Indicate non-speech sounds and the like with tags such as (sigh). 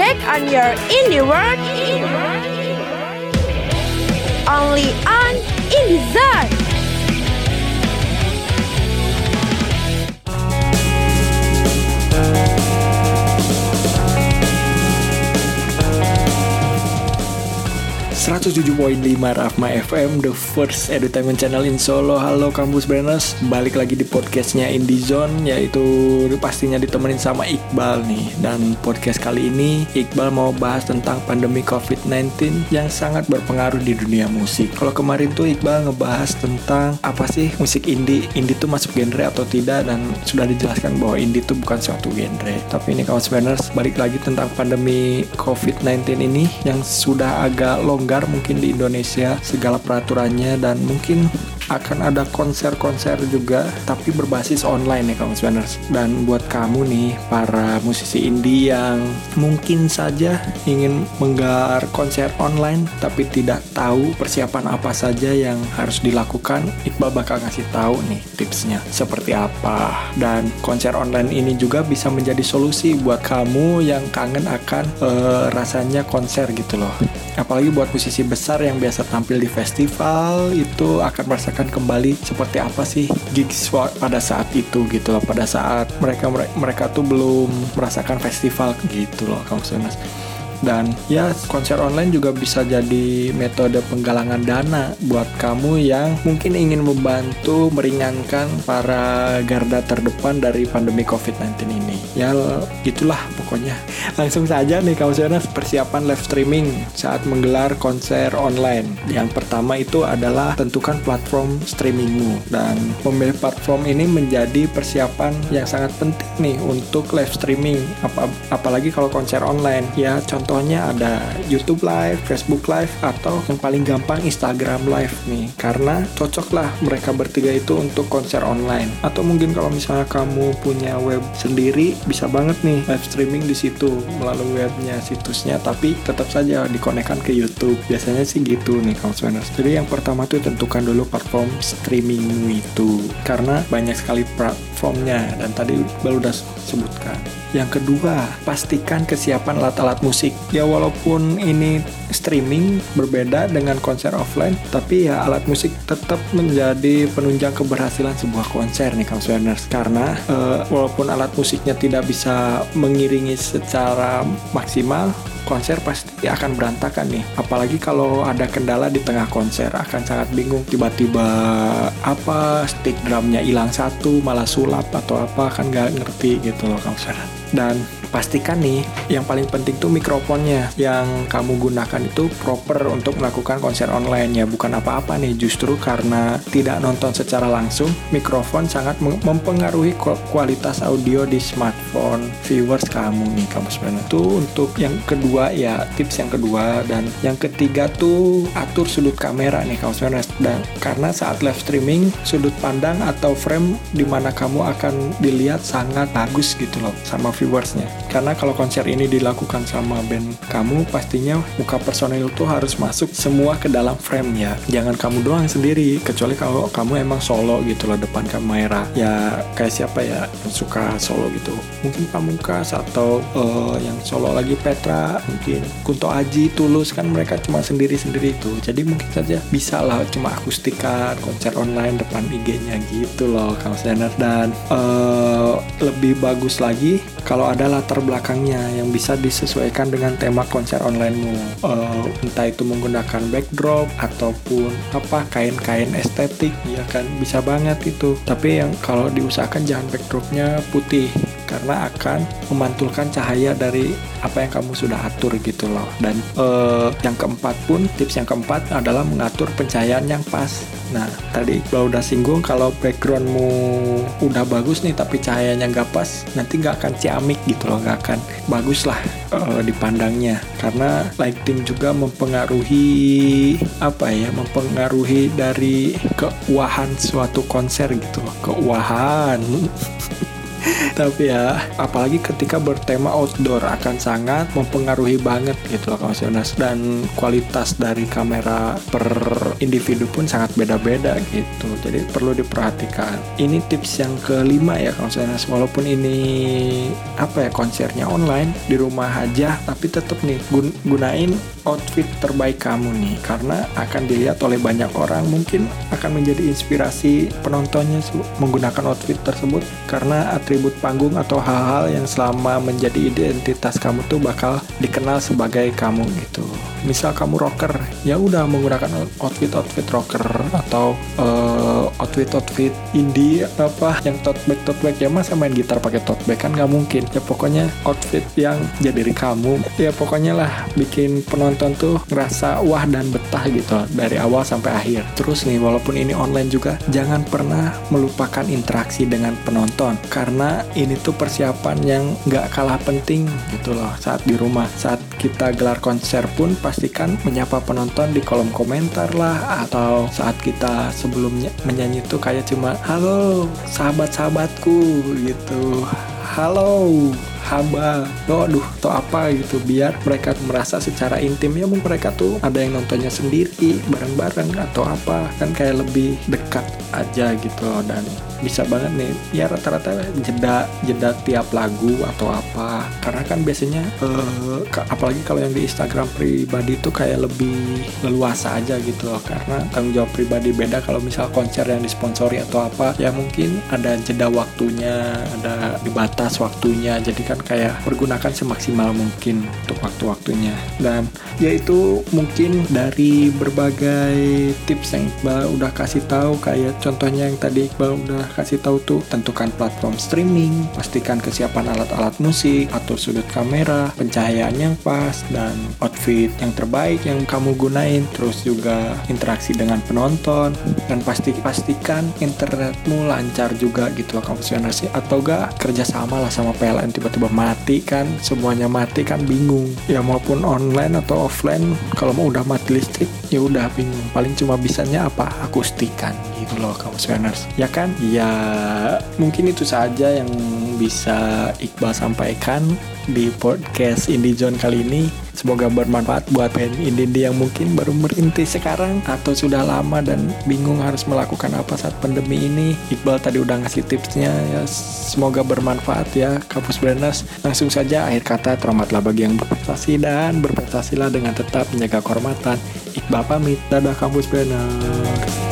back on your indie work, only on IndieZone. 107.5 Rafma FM, the first entertainment channel in Solo. Halo Kampus Brenners balik lagi di podcastnya Indie Zone, yaitu pastinya ditemenin sama Iqbal nih. Dan podcast kali ini, Iqbal mau bahas tentang pandemi COVID-19 yang sangat berpengaruh di dunia musik. Kalau kemarin tuh Iqbal ngebahas tentang apa sih musik indie, indie tuh masuk genre atau tidak, dan sudah dijelaskan bahwa indie tuh bukan suatu genre. Tapi ini Kampus Brenners balik lagi tentang pandemi COVID-19 ini yang sudah agak longgar mungkin di Indonesia segala peraturannya dan mungkin akan ada konser-konser juga tapi berbasis online ya kamu Spanners dan buat kamu nih para musisi indie yang mungkin saja ingin menggelar konser online tapi tidak tahu persiapan apa saja yang harus dilakukan Iqbal bakal ngasih tahu nih tipsnya seperti apa. Dan konser online ini juga bisa menjadi solusi buat kamu yang kangen akan uh, rasanya konser gitu loh. Apalagi buat musisi besar yang biasa tampil di festival itu akan merasakan akan kembali seperti apa sih gigs pada saat itu gitu loh. Pada saat mereka mereka tuh belum merasakan festival gitu loh kamu dan ya konser online juga bisa jadi metode penggalangan dana buat kamu yang mungkin ingin membantu meringankan para garda terdepan dari pandemi COVID-19 ini. Ya itulah pokoknya. (laughs) Langsung saja nih Jonas persiapan live streaming saat menggelar konser online. Yang pertama itu adalah tentukan platform streamingmu dan memilih platform ini menjadi persiapan yang sangat penting nih untuk live streaming apa apalagi kalau konser online. Ya contoh contohnya ada YouTube Live, Facebook Live, atau yang paling gampang Instagram Live nih. Karena cocok lah mereka bertiga itu untuk konser online. Atau mungkin kalau misalnya kamu punya web sendiri, bisa banget nih live streaming di situ melalui webnya, situsnya, tapi tetap saja dikonekkan ke YouTube. Biasanya sih gitu nih kamu Jadi yang pertama tuh tentukan dulu platform streaming itu. Karena banyak sekali platformnya dan tadi baru udah sebutkan. Yang kedua, pastikan kesiapan alat-alat musik. Ya walaupun ini streaming berbeda dengan konser offline, tapi ya alat musik tetap menjadi penunjang keberhasilan sebuah konser nih Kang Sweners. Karena uh, walaupun alat musiknya tidak bisa mengiringi secara maksimal, konser pasti akan berantakan nih. Apalagi kalau ada kendala di tengah konser akan sangat bingung tiba-tiba apa stick drumnya hilang satu malah sulap atau apa kan nggak ngerti gitu loh konser dan pastikan nih yang paling penting tuh mikrofonnya. Yang kamu gunakan itu proper untuk melakukan konser online ya. Bukan apa-apa nih justru karena tidak nonton secara langsung mikrofon sangat mempengaruhi kualitas audio di smartphone viewers kamu nih kamu sebenarnya. Tuh untuk yang kedua ya tips yang kedua. Dan yang ketiga tuh atur sudut kamera nih kamu sebenarnya. Dan karena saat live streaming sudut pandang atau frame di mana kamu akan dilihat sangat bagus gitu loh. Sama viewersnya. Karena kalau konser ini dilakukan sama band kamu pastinya muka personil tuh harus masuk semua ke dalam frame ya jangan kamu doang sendiri kecuali kalau kamu emang solo gitu loh depan kamera. Ya kayak siapa ya yang suka solo gitu? Mungkin Pamungkas atau uh, yang solo lagi Petra mungkin Kunto Aji Tulus kan mereka cuma sendiri-sendiri itu. Jadi mungkin saja bisa lah cuma akustikan konser online depan IG-nya gitu loh Kang Stener dan uh, lebih bagus lagi kalau ada latar belakangnya yang bisa disesuaikan dengan tema konser onlinemu. Uh, entah itu menggunakan backdrop ataupun apa kain-kain estetik, ya kan bisa banget itu. Tapi yang kalau diusahakan jangan backdropnya putih karena akan memantulkan cahaya dari apa yang kamu sudah atur gitu loh. Dan uh, yang keempat pun tips yang keempat adalah mengatur pencahayaan yang pas. Nah tadi kalau udah singgung kalau backgroundmu udah bagus nih tapi cahayanya nggak pas, nanti nggak akan ciamik gitu loh, nggak akan bagus lah uh, dipandangnya. Karena lighting juga mempengaruhi apa ya, mempengaruhi dari keuahan suatu konser gitu loh, keuahan. (laughs) tapi ya apalagi ketika bertema outdoor akan sangat mempengaruhi banget gitu loh kawasionas dan kualitas dari kamera per individu pun sangat beda-beda gitu. Jadi perlu diperhatikan. Ini tips yang kelima ya kawasionas walaupun ini apa ya konsernya online di rumah aja tapi tetap nih gun gunain outfit terbaik kamu nih. Karena akan dilihat oleh banyak orang mungkin akan menjadi inspirasi penontonnya menggunakan outfit tersebut. Karena atribut panggung atau hal-hal yang selama menjadi identitas kamu tuh bakal dikenal sebagai kamu gitu misal kamu rocker. Ya udah menggunakan outfit outfit rocker atau uh, outfit outfit indie apa yang tote bag tote bag. Ya masa main gitar pakai tote bag? Kan nggak mungkin. Ya pokoknya outfit yang jadi diri kamu. Ya pokoknya lah bikin penonton tuh ngerasa wah dan betah gitu dari awal sampai akhir. Terus nih walaupun ini online juga jangan pernah melupakan interaksi dengan penonton. Karena ini tuh persiapan yang nggak kalah penting gitu loh saat di rumah saat kita gelar konser pun pastikan menyapa penonton di kolom komentar lah atau saat kita sebelumnya menyanyi tuh kayak cuma halo sahabat-sahabatku gitu. Halo hamba lo aduh atau apa gitu. Biar mereka merasa secara intim ya mereka tuh ada yang nontonnya sendiri bareng-bareng atau apa kan kayak lebih dekat aja gitu. Dan bisa banget nih ya rata-rata jeda jeda tiap lagu atau apa. Karena kan biasanya uh, apalagi kalau yang di Instagram pribadi tuh kayak lebih leluasa aja gitu loh. Karena tanggung jawab pribadi beda kalau misal konser yang disponsori atau apa. Ya mungkin ada jeda waktunya ada dibatas waktunya. Jadi kan kayak pergunakan semaksimal mungkin untuk waktu-waktunya. Dan yaitu mungkin dari berbagai tips yang Iqbal udah kasih tahu kayak contohnya yang tadi Iqbal udah kasih tahu tuh tentukan platform streaming, pastikan kesiapan alat-alat musik, atur sudut kamera, pencahayaan yang pas, dan outfit yang terbaik yang kamu gunain, terus juga interaksi dengan penonton, dan pasti pastikan internetmu lancar juga gitu loh atau gak kerjasama lah sama PLN tiba-tiba mati kan semuanya mati kan bingung. Ya maupun online atau offline kalau mau udah mati listrik ya udah bingung. Paling cuma bisanya apa? Akustikan gitu loh kamu ya kan ya mungkin itu saja yang bisa Iqbal sampaikan di podcast Indie Zone kali ini. Semoga bermanfaat buat band indie yang mungkin baru merintis sekarang atau sudah lama dan bingung harus melakukan apa saat pandemi ini. Iqbal tadi udah ngasih tipsnya ya semoga bermanfaat ya Kampus Branders. Langsung saja akhir kata terhormatlah bagi yang berprestasi dan berprestasilah dengan tetap menjaga kehormatan. Iqbal pamit, dadah Kampus Branders.